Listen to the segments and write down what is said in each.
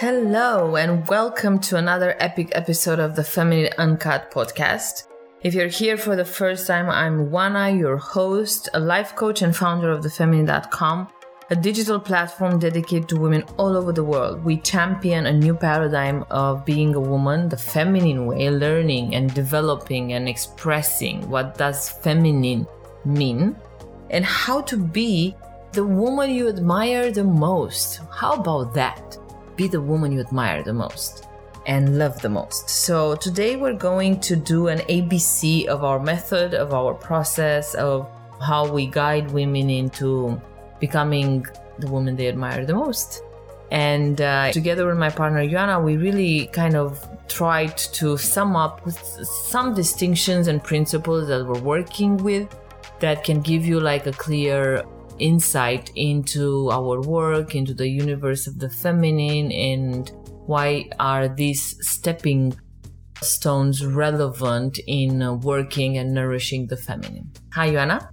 Hello, and welcome to another epic episode of the Feminine Uncut podcast. If you're here for the first time, I'm Wana, your host, a life coach and founder of thefeminine.com, a digital platform dedicated to women all over the world. We champion a new paradigm of being a woman the feminine way, learning and developing and expressing what does feminine mean and how to be the woman you admire the most. How about that? Be the woman you admire the most and love the most. So, today we're going to do an ABC of our method, of our process, of how we guide women into becoming the woman they admire the most. And uh, together with my partner Ioana, we really kind of tried to sum up with some distinctions and principles that we're working with that can give you like a clear insight into our work, into the universe of the feminine, and why are these stepping stones relevant in working and nourishing the feminine. Hi, Ioana.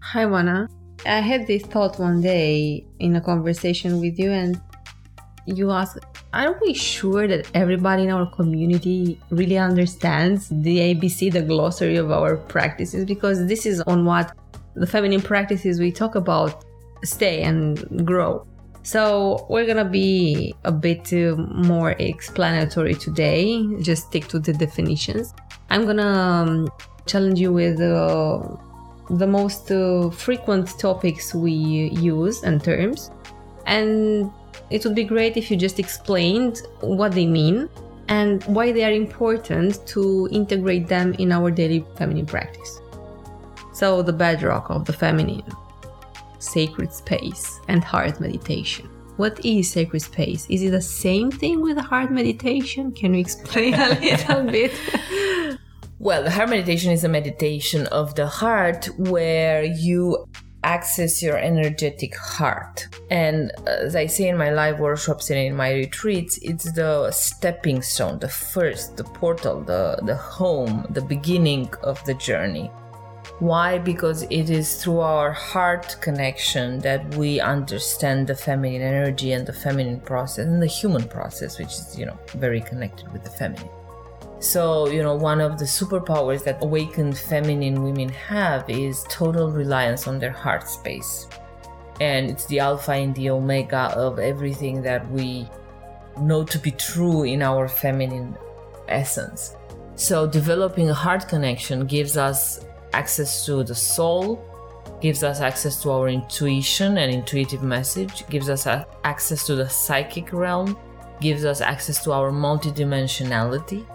Hi, Wana. I had this thought one day in a conversation with you, and you asked, Are we sure that everybody in our community really understands the ABC, the glossary of our practices? Because this is on what the feminine practices we talk about stay and grow. So we're gonna be a bit uh, more explanatory today. Just stick to the definitions. I'm gonna um, challenge you with uh, the most uh, frequent topics we use and terms, and it would be great if you just explained what they mean and why they are important to integrate them in our daily feminine practice. So, the bedrock of the feminine, sacred space, and heart meditation. What is sacred space? Is it the same thing with heart meditation? Can you explain a little bit? Well, the heart meditation is a meditation of the heart where you access your energetic heart. And as I say in my live workshops and in my retreats, it's the stepping stone, the first, the portal, the, the home, the beginning of the journey. Why? Because it is through our heart connection that we understand the feminine energy and the feminine process and the human process, which is, you know, very connected with the feminine. So, you know, one of the superpowers that awakened feminine women have is total reliance on their heart space. And it's the alpha and the omega of everything that we know to be true in our feminine essence. So, developing a heart connection gives us access to the soul, gives us access to our intuition and intuitive message, gives us access to the psychic realm, gives us access to our multidimensionality.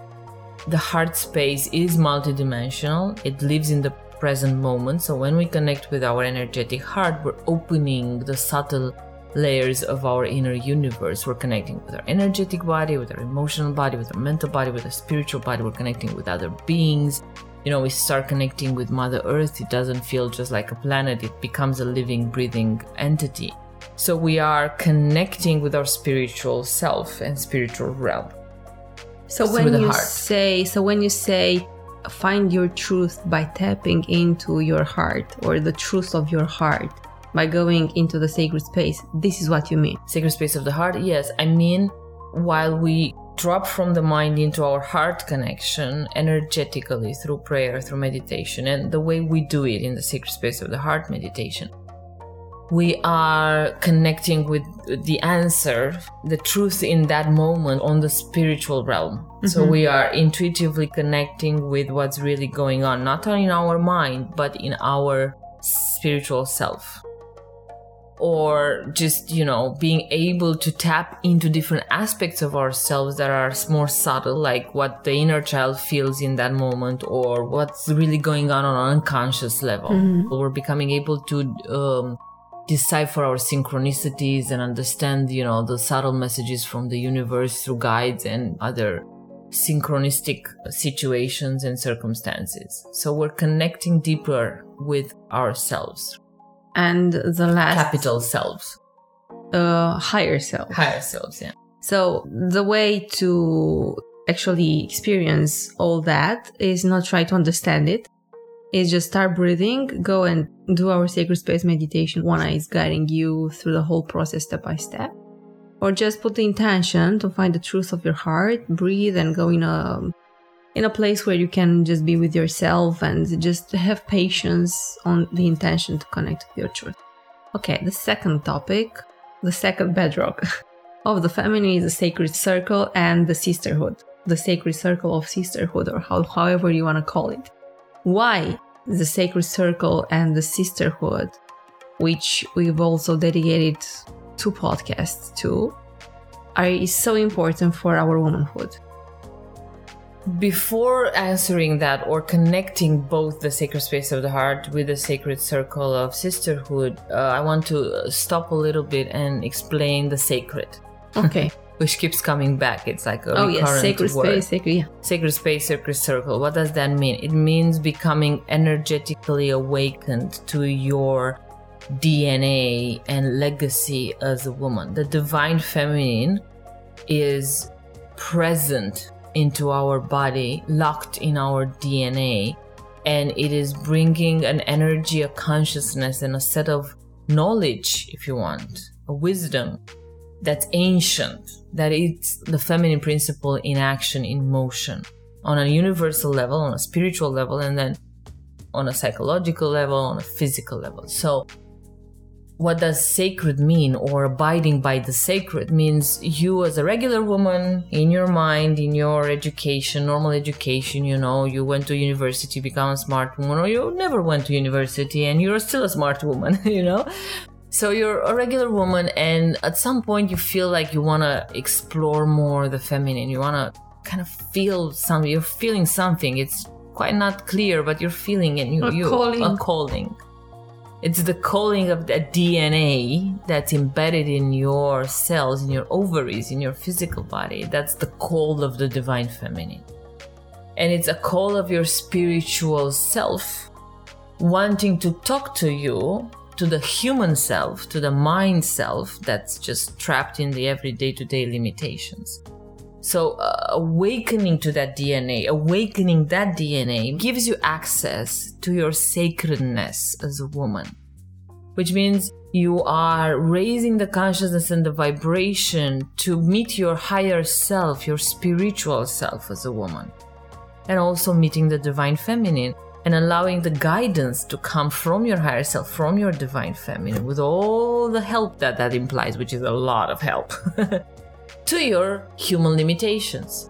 The heart space is multidimensional, it lives in the present moment. So when we connect with our energetic heart, we're opening the subtle layers of our inner universe. We're connecting with our energetic body, with our emotional body, with our mental body, with our spiritual body. We're connecting with other beings you know, we start connecting with Mother Earth, it doesn't feel just like a planet, it becomes a living, breathing entity. So we are connecting with our spiritual self and spiritual realm. So when you say, so when you say, find your truth by tapping into your heart or the truth of your heart by going into the sacred space, this is what you mean. Sacred space of the heart, yes. I mean, while we drop from the mind into our heart connection energetically through prayer, through meditation, and the way we do it in the sacred space of the heart meditation. We are connecting with the answer, the truth in that moment on the spiritual realm. Mm-hmm. So we are intuitively connecting with what's really going on, not only in our mind, but in our spiritual self or just you know being able to tap into different aspects of ourselves that are more subtle like what the inner child feels in that moment or what's really going on on an unconscious level. Mm-hmm. we're becoming able to um, decipher our synchronicities and understand you know the subtle messages from the universe through guides and other synchronistic situations and circumstances. So we're connecting deeper with ourselves and the last capital selves. Uh higher self. Higher selves yeah. So the way to actually experience all that is not try to understand it. Is just start breathing go and do our sacred space meditation. One eye is guiding you through the whole process step by step. Or just put the intention to find the truth of your heart, breathe and go in a in a place where you can just be with yourself and just have patience on the intention to connect with your truth. Okay, the second topic, the second bedrock of the family is the sacred circle and the sisterhood, the sacred circle of sisterhood, or how, however you want to call it. Why the sacred circle and the sisterhood, which we've also dedicated two podcasts to, are is so important for our womanhood. Before answering that or connecting both the sacred space of the heart with the sacred circle of sisterhood, uh, I want to stop a little bit and explain the sacred. Okay. Which keeps coming back. It's like a oh yes, sacred word. space, sacred. Yeah. Sacred space, sacred circle. What does that mean? It means becoming energetically awakened to your DNA and legacy as a woman. The divine feminine is present into our body, locked in our DNA, and it is bringing an energy, a consciousness, and a set of knowledge, if you want, a wisdom that's ancient, that it's the feminine principle in action, in motion, on a universal level, on a spiritual level, and then on a psychological level, on a physical level. So, what does sacred mean or abiding by the sacred means you as a regular woman in your mind in your education normal education you know you went to university become a smart woman or you never went to university and you're still a smart woman you know? So you're a regular woman and at some point you feel like you want to explore more the feminine you want to kind of feel something you're feeling something. It's quite not clear but you're feeling it you, A you calling. a calling it's the calling of the DNA that's embedded in your cells, in your ovaries, in your physical body. That's the call of the divine feminine. And it's a call of your spiritual self wanting to talk to you, to the human self, to the mind self that's just trapped in the everyday to day limitations. So, uh, awakening to that DNA, awakening that DNA gives you access to your sacredness as a woman, which means you are raising the consciousness and the vibration to meet your higher self, your spiritual self as a woman, and also meeting the divine feminine and allowing the guidance to come from your higher self, from your divine feminine, with all the help that that implies, which is a lot of help. to your human limitations.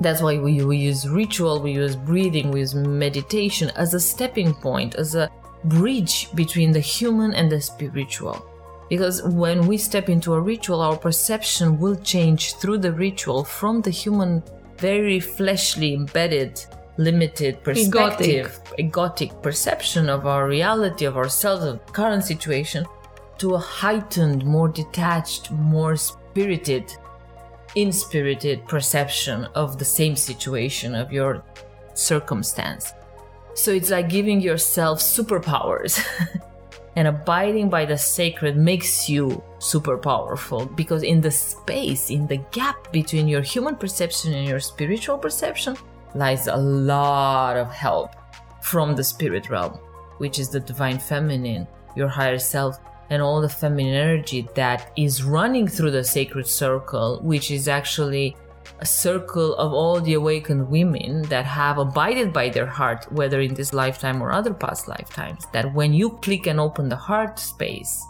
That's why we, we use ritual, we use breathing, we use meditation as a stepping point, as a bridge between the human and the spiritual. Because when we step into a ritual, our perception will change through the ritual from the human, very fleshly, embedded, limited perspective, egotic perception of our reality, of ourselves, of current situation, to a heightened, more detached, more spirited, inspirited perception of the same situation, of your circumstance. So it's like giving yourself superpowers. and abiding by the sacred makes you super powerful because in the space, in the gap between your human perception and your spiritual perception, lies a lot of help from the spirit realm, which is the divine feminine, your higher self, and all the feminine energy that is running through the sacred circle, which is actually a circle of all the awakened women that have abided by their heart, whether in this lifetime or other past lifetimes. That when you click and open the heart space,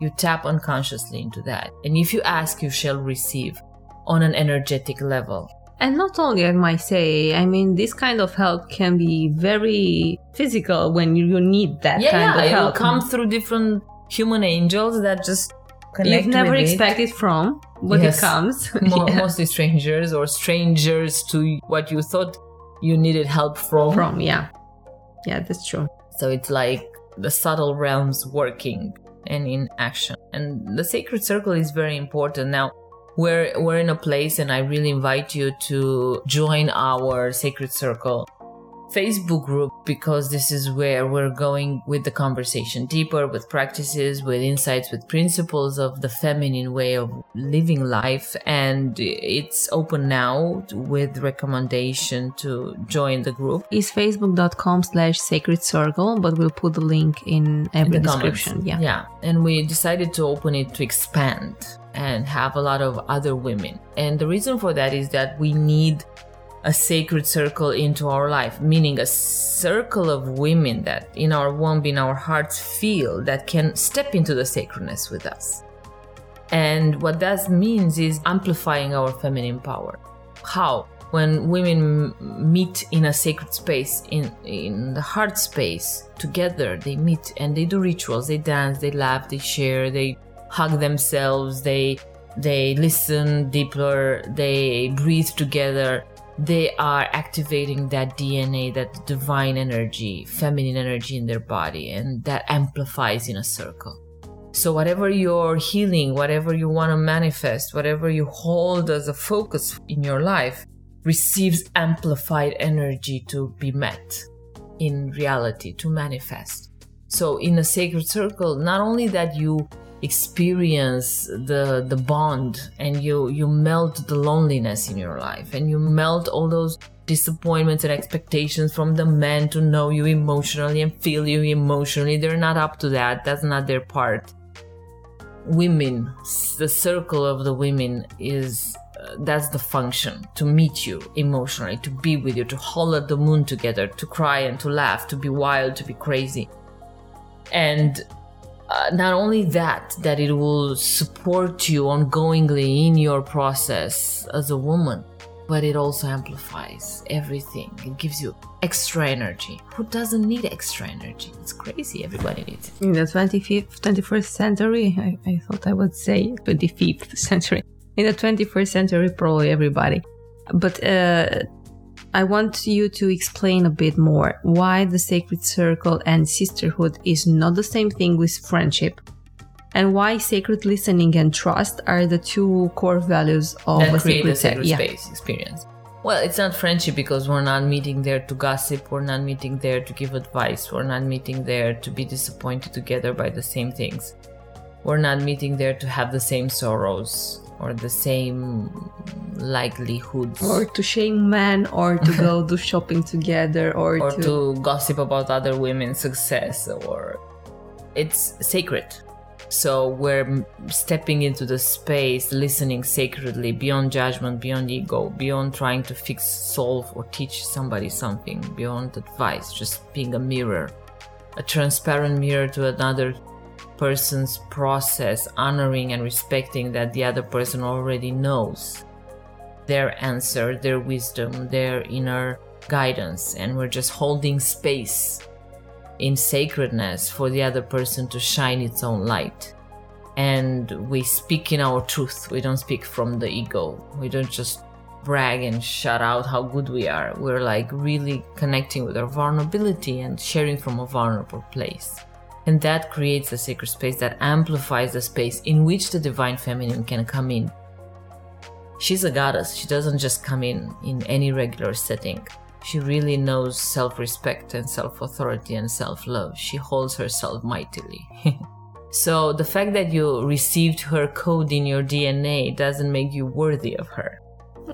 you tap unconsciously into that. And if you ask, you shall receive on an energetic level. And not only, I might say, I mean, this kind of help can be very physical when you, need that Yeah, kind yeah, of it will help. come through different human angels that just connect You've never with it. expected from, but Yes. it comes. Mo- Yeah. Mostly strangers or strangers to what you thought you needed help from. From, yeah. Yeah, that's true. So it's like the subtle realms working and in action. And the sacred circle is very important. Now, we're, we're in a place, and I really invite you to join our sacred circle Facebook group because this is where we're going with the conversation deeper with practices, with insights, with principles of the feminine way of living life. And it's open now with recommendation to join the group. It's facebook.com slash sacred circle, but we'll put the link in every in description. Comments. Yeah. Yeah. And we decided to open it to expand and have a lot of other women. And the reason for that is that we need a sacred circle into our life, meaning a circle of women that in our womb, in our hearts feel that can step into the sacredness with us. And what that means is amplifying our feminine power. How? When women meet in a sacred space, in, in the heart space, together, they meet and they do rituals, they dance, they laugh, they share, they hug themselves, they they listen deeper, they breathe together they are activating that DNA, that divine energy, feminine energy in their body, and that amplifies in a circle. So, whatever you're healing, whatever you want to manifest, whatever you hold as a focus in your life, receives amplified energy to be met in reality, to manifest. So, in a sacred circle, not only that you experience the the bond and you you melt the loneliness in your life and you melt all those disappointments and expectations from the men to know you emotionally and feel you emotionally. They're not up to that. That's not their part. Women the circle of the women is uh, that's the function to meet you emotionally to be with you to holler the moon together to cry and to laugh to be wild to be crazy. And uh, not only that, that it will support you ongoingly in your process as a woman, but it also amplifies everything. It gives you extra energy. Who doesn't need extra energy? It's crazy. Everybody needs it. In the 25th, 21st century, I, I thought I would say 25th century. In the 21st century, probably everybody. But uh, I want you to explain a bit more why the sacred circle and sisterhood is not the same thing with friendship, and why sacred listening and trust are the two core values of that a create sacred, a sacred yeah. space experience. Well, it's not friendship because we're not meeting there to gossip, we're not meeting there to give advice, we're not meeting there to be disappointed together by the same things. We're not meeting there to have the same sorrows or the same likelihoods. Or to shame men or to go do shopping together or, or to... to gossip about other women's success or it's sacred. So we're stepping into the space listening sacredly beyond judgment beyond ego beyond trying to fix solve or teach somebody something beyond advice just being a mirror a transparent mirror to another person's process, honoring and respecting that the other person already knows their answer, their wisdom, their inner guidance, and we're just holding space in sacredness for the other person to shine its own light. And we speak in our truth, we don't speak from the ego, we don't just brag and shout out how good we are. We're like really connecting with our vulnerability and sharing from a vulnerable place. And that creates a sacred space that amplifies the space in which the divine feminine can come in. She's a goddess. She doesn't just come in in any regular setting. She really knows self respect and self authority and self love. She holds herself mightily. so the fact that you received her code in your DNA doesn't make you worthy of her.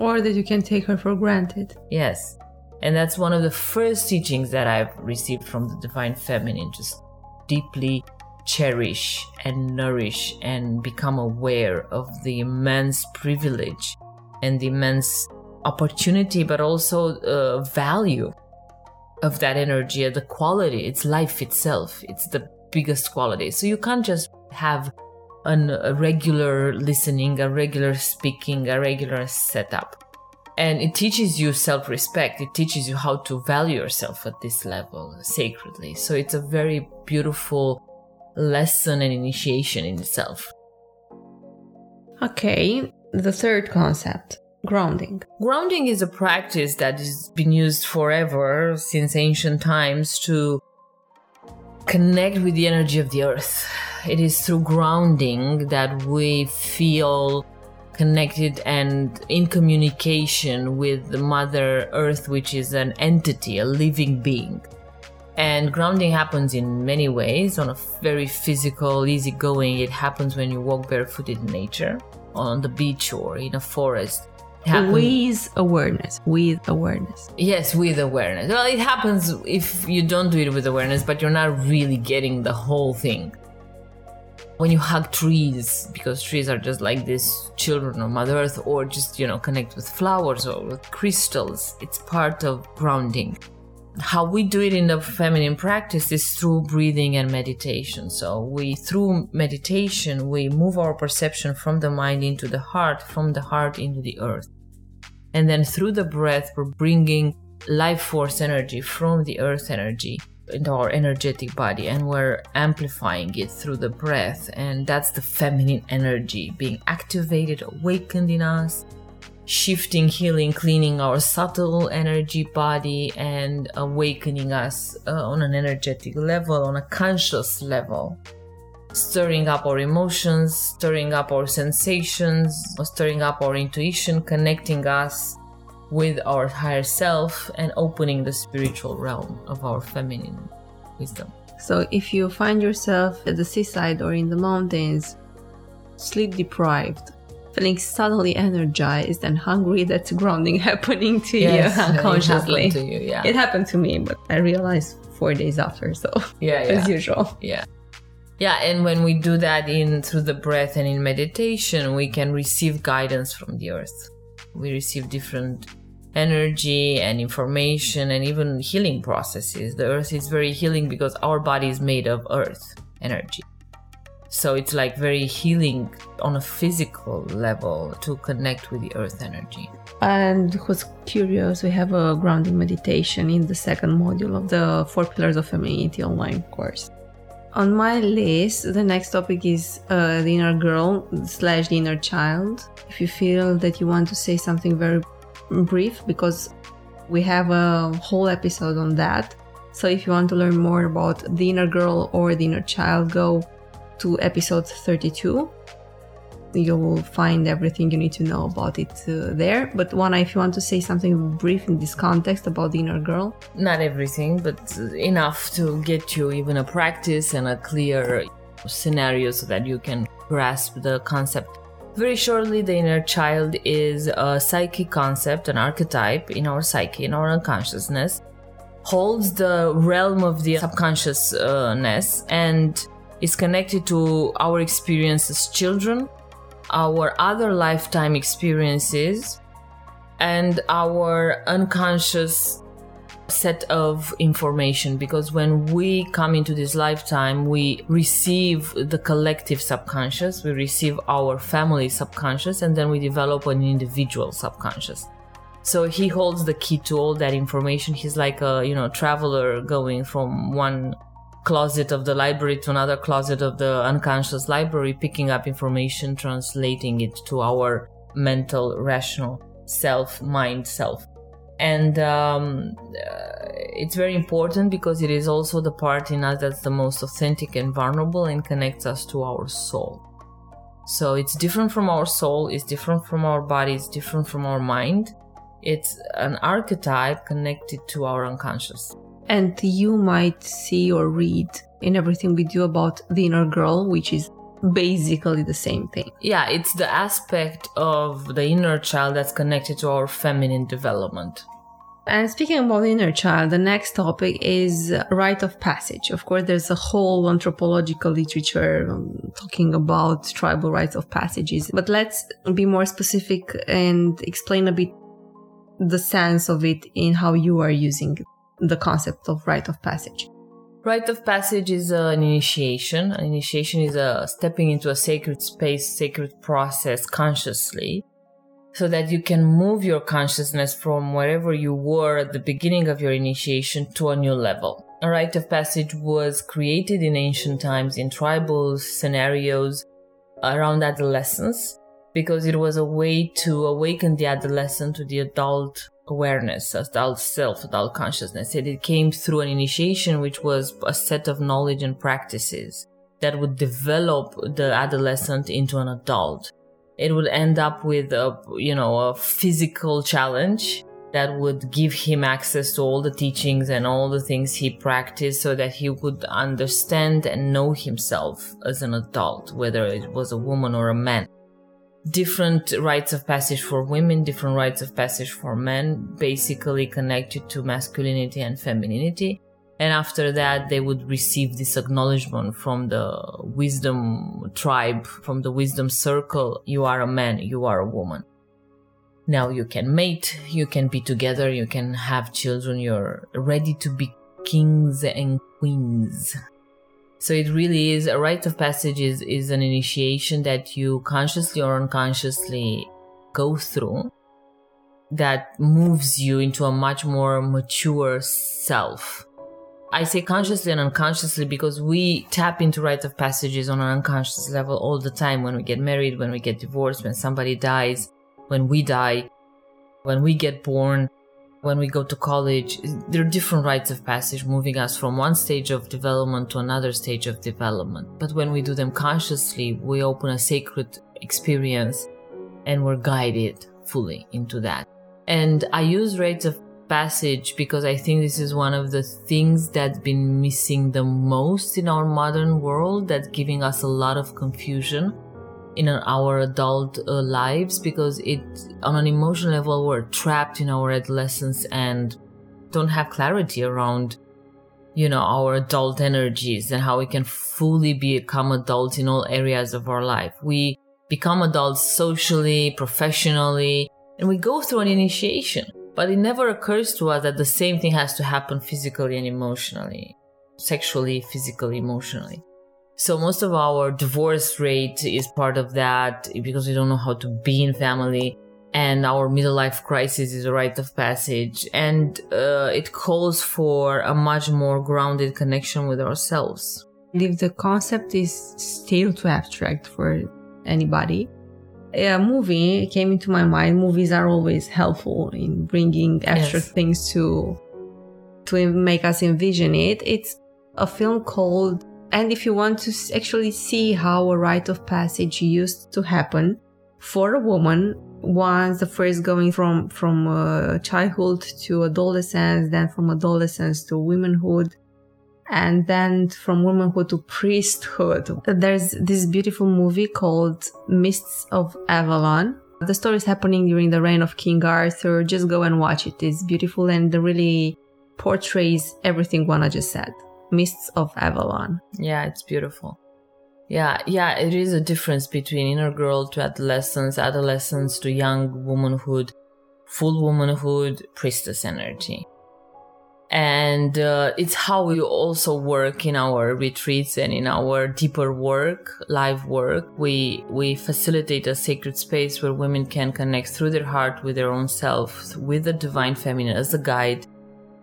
Or that you can take her for granted. Yes. And that's one of the first teachings that I've received from the divine feminine. Just deeply cherish and nourish and become aware of the immense privilege and the immense opportunity, but also uh, value of that energy, the quality, it's life itself. It's the biggest quality. So you can't just have an, a regular listening, a regular speaking, a regular setup. And it teaches you self respect. It teaches you how to value yourself at this level sacredly. So it's a very beautiful lesson and initiation in itself. Okay, the third concept grounding. Grounding is a practice that has been used forever since ancient times to connect with the energy of the earth. It is through grounding that we feel connected and in communication with the Mother Earth, which is an entity, a living being. And grounding happens in many ways on a very physical, easygoing. It happens when you walk barefooted in nature, on the beach or in a forest. It happens- With awareness. With awareness. Yes, with awareness. Well, it happens if you don't do it with awareness, but you're not really getting the whole thing. When you hug trees, because trees are just like these children of Mother Earth, or just, you know, connect with flowers or with crystals, it's part of grounding. How we do it in the feminine practice is through breathing and meditation. So we, through meditation, we move our perception from the mind into the heart, from the heart into the earth. And then through the breath, we're bringing life force energy from the earth energy into our energetic body and we're amplifying it through the breath. And that's the feminine energy being activated, awakened in us, shifting, healing, cleaning our subtle energy body and awakening us uh, on an energetic level, on a conscious level stirring up our emotions, stirring up our sensations, stirring up our intuition, connecting us with our higher self, and opening the spiritual realm of our feminine wisdom. So if you find yourself at the seaside or in the mountains, sleep deprived, feeling suddenly energized and hungry, that's grounding happening to you it happened to you, yeah. It happened to me, but I realized four days after, so yeah, yeah. as usual. Yeah. Yeah, and when we do that in through the breath and in meditation, we can receive guidance from the earth. We receive different energy and information and even healing processes. The earth is very healing because our body is made of earth energy. So it's like very healing on a physical level to connect with the earth energy. And who's curious, we have a grounding meditation in the second module of the Four Pillars of Femininity online course. On my list, the next topic is uh, the inner girl slash the inner child. If you feel that you want to say something very brief, because we have a whole episode on that. So if you want to learn more about the inner girl or the inner child, go to episode 32 you will find everything you need to know about it uh, there. But Juana, if you want to say something brief in this context about the inner girl, Not everything, but enough to get you even a practice and a clear scenario so that you can grasp the concept. Very shortly, the inner child is a psychic concept, an archetype in our psyche, in our unconsciousness, holds the realm of the subconsciousness and is connected to our experience as children, our other lifetime experiences, and our unconscious set of information because when we come into this lifetime we receive the collective subconscious we receive our family subconscious and then we develop an individual subconscious. So he holds the key to all that information. He's like a you know traveler going from one closet of the library to another closet of the unconscious library picking up information translating it to our mental rational self mind self and um, uh, it's very important because it is also the part in us that's the most authentic and vulnerable and connects us to our soul. So it's different from our soul it's different from our body it's different from our mind. It's an archetype connected to our unconscious. And you might see or read in everything we do about the inner girl, which is basically the same thing. yeah it's the aspect of the inner child that's connected to our feminine development And speaking about inner child, the next topic is rite of passage. Of course, there's a whole anthropological literature um, talking about tribal rites of passages, but let's be more specific and explain a bit the sense of it in how you are using the concept of rite of passage. Rite of passage is an initiation. An initiation is a stepping into a sacred space, sacred process consciously, so that you can move your consciousness from wherever you were at the beginning of your initiation to a new level. A rite of passage was created in ancient times in tribal scenarios around adolescence because it was a way to awaken the adolescent to the adult awareness, adult self, adult consciousness. And it came through an initiation, which was a set of knowledge and practices that would develop the adolescent into an adult. it would end up with a you know a physical challenge that would give him access to all the teachings and all the things he practiced so that he would understand and know himself as an adult whether it was a woman or a man different rites of passage for women different rites of passage for men basically connected to masculinity and femininity and after that, they would receive this acknowledgement from the wisdom tribe, from the wisdom circle. You are a man, you are a woman. Now you can mate, you can be together, you can have children, you're ready to be kings and queens. So it really is a rite of passage is, is an initiation that you consciously or unconsciously go through that moves you into a much more mature self. I say consciously and unconsciously because we tap into rites of passages on an unconscious level all the time. When we get married, when we get divorced, when somebody dies, when we die, when we get born, when we go to college. There are different rites of passage moving us from one stage of development to another stage of development. But when we do them consciously, we open a sacred experience and we're guided fully into that. And I use rites of passage because I think this is one of the things that's been missing the most in our modern world that's giving us a lot of confusion in our adult uh, lives because it on an emotional level we're trapped in our adolescence and don't have clarity around you know our adult energies and how we can fully become adults in all areas of our life we become adults socially professionally and we go through an initiation but it never occurs to us that the same thing has to happen physically and emotionally, sexually, physically, emotionally. So most of our divorce rate is part of that because we don't know how to be in family. And our middle life crisis is a rite of passage. And uh, it calls for a much more grounded connection with ourselves. If the concept is still too abstract for anybody, a movie came into my mind. Movies are always helpful in bringing extra yes. things to to make us envision it. It's a film called and if you want to actually see how a rite of passage used to happen for a woman once the first going from from uh, childhood to adolescence then from adolescence to womanhood and then from womanhood to priesthood. There's this beautiful movie called Mists of Avalon. The story is happening during the reign of King Arthur. Just go and watch it. It's beautiful and really portrays everything Juana just said. Mists of Avalon. Yeah, it's beautiful. Yeah, yeah, it is a difference between inner girl to adolescence, adolescence to young womanhood, full womanhood, priestess energy and uh, it's how we also work in our retreats and in our deeper work live work we we facilitate a sacred space where women can connect through their heart with their own self with the divine feminine as a guide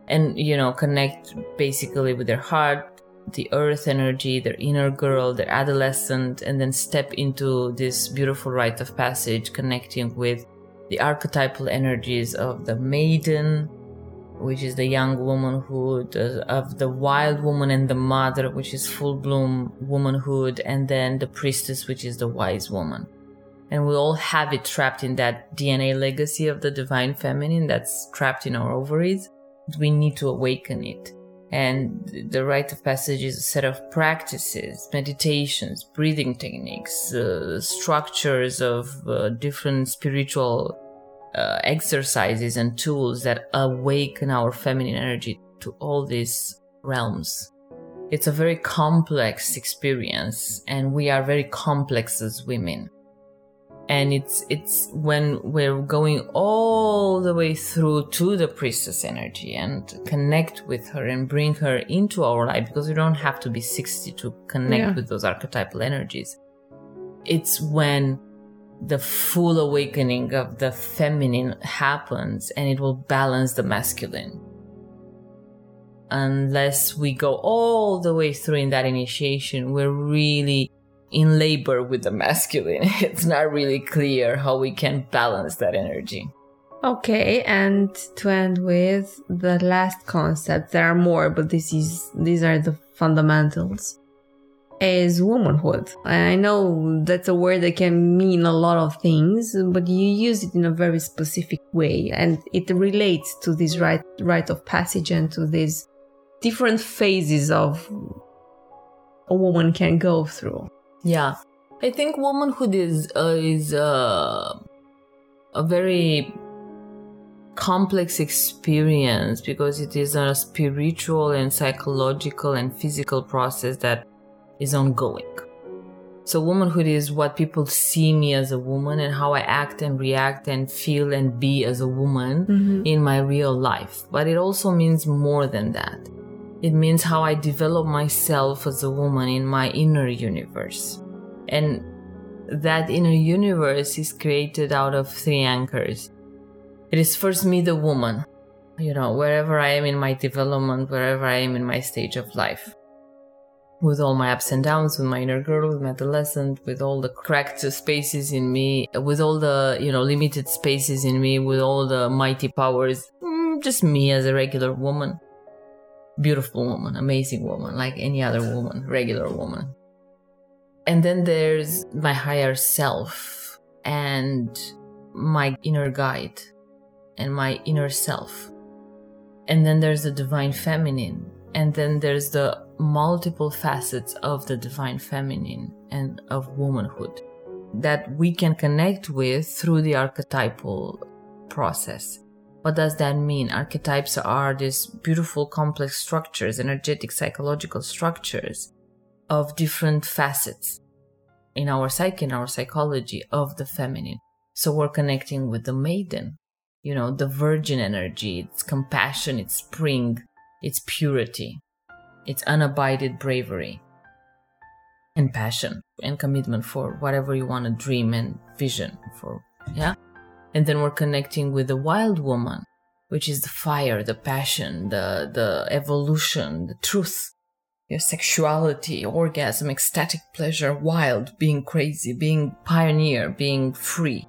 and you know connect basically with their heart the earth energy their inner girl their adolescent and then step into this beautiful rite of passage connecting with the archetypal energies of the maiden which is the young womanhood of the wild woman and the mother, which is full bloom womanhood, and then the priestess, which is the wise woman. And we all have it trapped in that DNA legacy of the divine feminine that's trapped in our ovaries. We need to awaken it. And the rite of passage is a set of practices, meditations, breathing techniques, uh, structures of uh, different spiritual uh, exercises and tools that awaken our feminine energy to all these realms. It's a very complex experience, and we are very complex as women. And it's it's when we're going all the way through to the priestess energy and connect with her and bring her into our life because we don't have to be 60 to connect yeah. with those archetypal energies. It's when the full awakening of the feminine happens and it will balance the masculine. Unless we go all the way through in that initiation, we're really in labor with the masculine. It's not really clear how we can balance that energy. Okay, and to end with the last concept, there are more, but this is these are the fundamentals. is womanhood. I know that's a word that can mean a lot of things, but you use it in a very specific way and it relates to this rite, rite of passage and to these different phases of a woman can go through. Yeah. I think womanhood is uh, is uh, a very complex experience because it is a spiritual and psychological and physical process that is ongoing. So, womanhood is what people see me as a woman and how I act and react and feel and be as a woman mm-hmm. in my real life. But it also means more than that. It means how I develop myself as a woman in my inner universe. And that inner universe is created out of three anchors. It is first me, the woman, you know, wherever I am in my development, wherever I am in my stage of life with all my ups and downs, with my inner girl, with my adolescent, with all the cracked spaces in me, with all the, you know, limited spaces in me, with all the mighty powers. Mm, just me as a regular woman. Beautiful woman, amazing woman, like any other woman, regular woman. And then there's my higher self and my inner guide and my inner self. And then there's the divine feminine. And then there's the multiple facets of the divine feminine and of womanhood that we can connect with through the archetypal process. What does that mean? Archetypes are these beautiful, complex structures, energetic, psychological structures of different facets in our psyche, in our psychology of the feminine. So we're connecting with the maiden, you know, the virgin energy, its compassion, its spring, its purity its unabided bravery and passion and commitment for whatever you want to dream and vision for. Yeah. And then we're connecting with the wild woman, which is the fire, the passion, the, the evolution, the truth, your sexuality, orgasm, ecstatic pleasure, wild, being crazy, being pioneer, being free,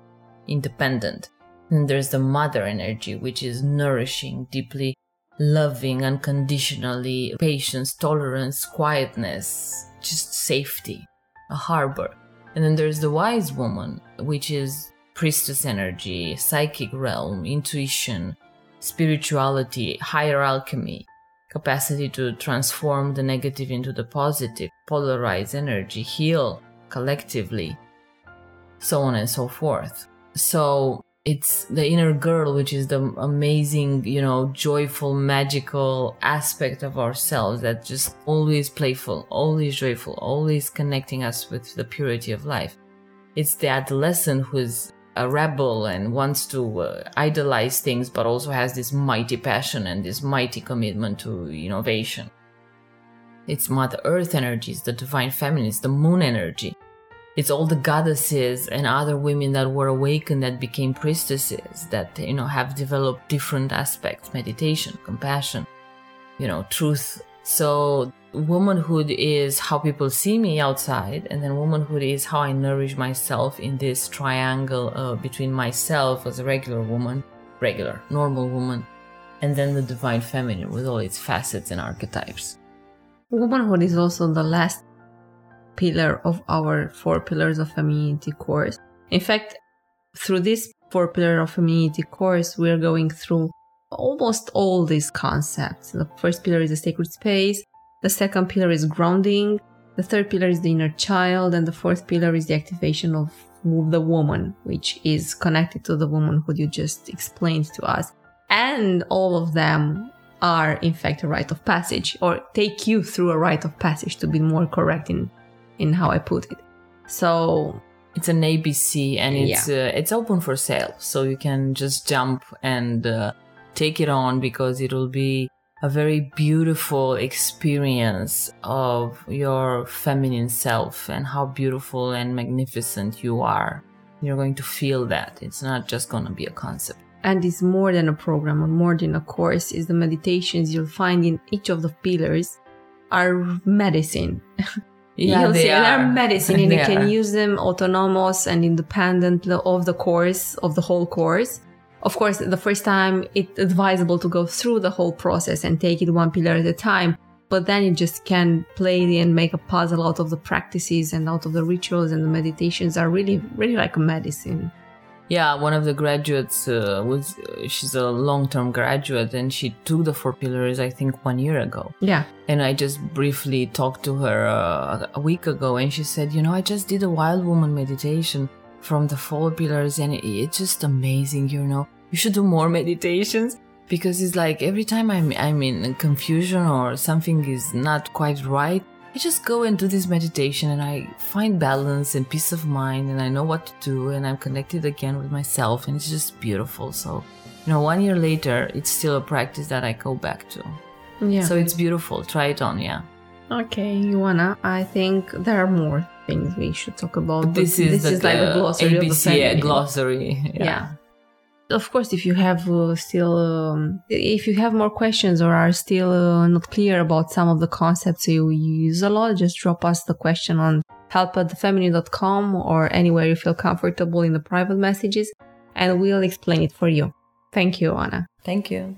independent. And there's the mother energy, which is nourishing, deeply loving unconditionally, patience, tolerance, quietness, just safety, a harbor. And then there's the wise woman, which is priestess energy, psychic realm, intuition, spirituality, higher alchemy, capacity to transform the negative into the positive, polarize energy, heal collectively, so on and so forth. So it's the inner girl which is the amazing you know joyful magical aspect of ourselves that just always playful always joyful always connecting us with the purity of life it's the adolescent who's a rebel and wants to uh, idolize things but also has this mighty passion and this mighty commitment to innovation. It's mother earth energy it's the divine feminine it's the moon energy. It's all the goddesses and other women that were awakened that became priestesses that you know have developed different aspects meditation compassion you know truth. So womanhood is how people see me outside and then womanhood is how i nourish myself in this triangle uh, between myself as a regular woman regular normal woman and then the divine feminine with all its facets and archetypes womanhood is also the last pillar of our four pillars of femininity course. In fact, through this four pillar of femininity course, we're going through almost all these concepts. The first pillar is the sacred space, the second pillar is grounding, the third pillar is the inner child, and the fourth pillar is the activation of the woman, which is connected to the woman who you just explained to us. And all of them are in fact a rite of passage, or take you through a rite of passage to be more correct in in how I put it. So it's an ABC and it's yeah. uh, it's open for sale, so you can just jump and uh, take it on because it will be a very beautiful experience of your feminine self and how beautiful and magnificent you are. You're going to feel that. It's not just going to be a concept. And it's more than a program or more than a course. Is the meditations you'll find in each of the pillars are medicine. Yeah, You'll they see, are. They're medicine, and you can are. use them autonomous and independent of the course of the whole course. Of course, the first time it's advisable to go through the whole process and take it one pillar at a time. but then you just can play it and make a puzzle out of the practices and out of the rituals and the meditations are really, really like a medicine. Yeah, one of the graduates uh, was uh, she's a long-term graduate and she took the four pillars I think 1 year ago. Yeah. And I just briefly talked to her uh, a week ago and she said, "You know, I just did a wild woman meditation from the four pillars and it's just amazing, you know. You should do more meditations." Because it's like every time I'm I'm in confusion or something is not quite right, I just go and do this meditation and I find balance and peace of mind and I know what to do and I'm connected again with myself and it's just beautiful. So, you know, one year later, it's still a practice that I go back to. Yeah. So it's beautiful. Try it on, yeah. Okay, Ioana, I think there are more things we should talk about. but This is the, like the glossary of the ABC feminine. glossary. Yeah. yeah. Of course, if you have uh, still, um, if you have more questions or are still uh, not clear about some of the concepts you use a lot, just drop us the question on help at thefeminine.com or anywhere you feel comfortable in the private messages and we'll explain it for you. Thank you, Anna. Thank you.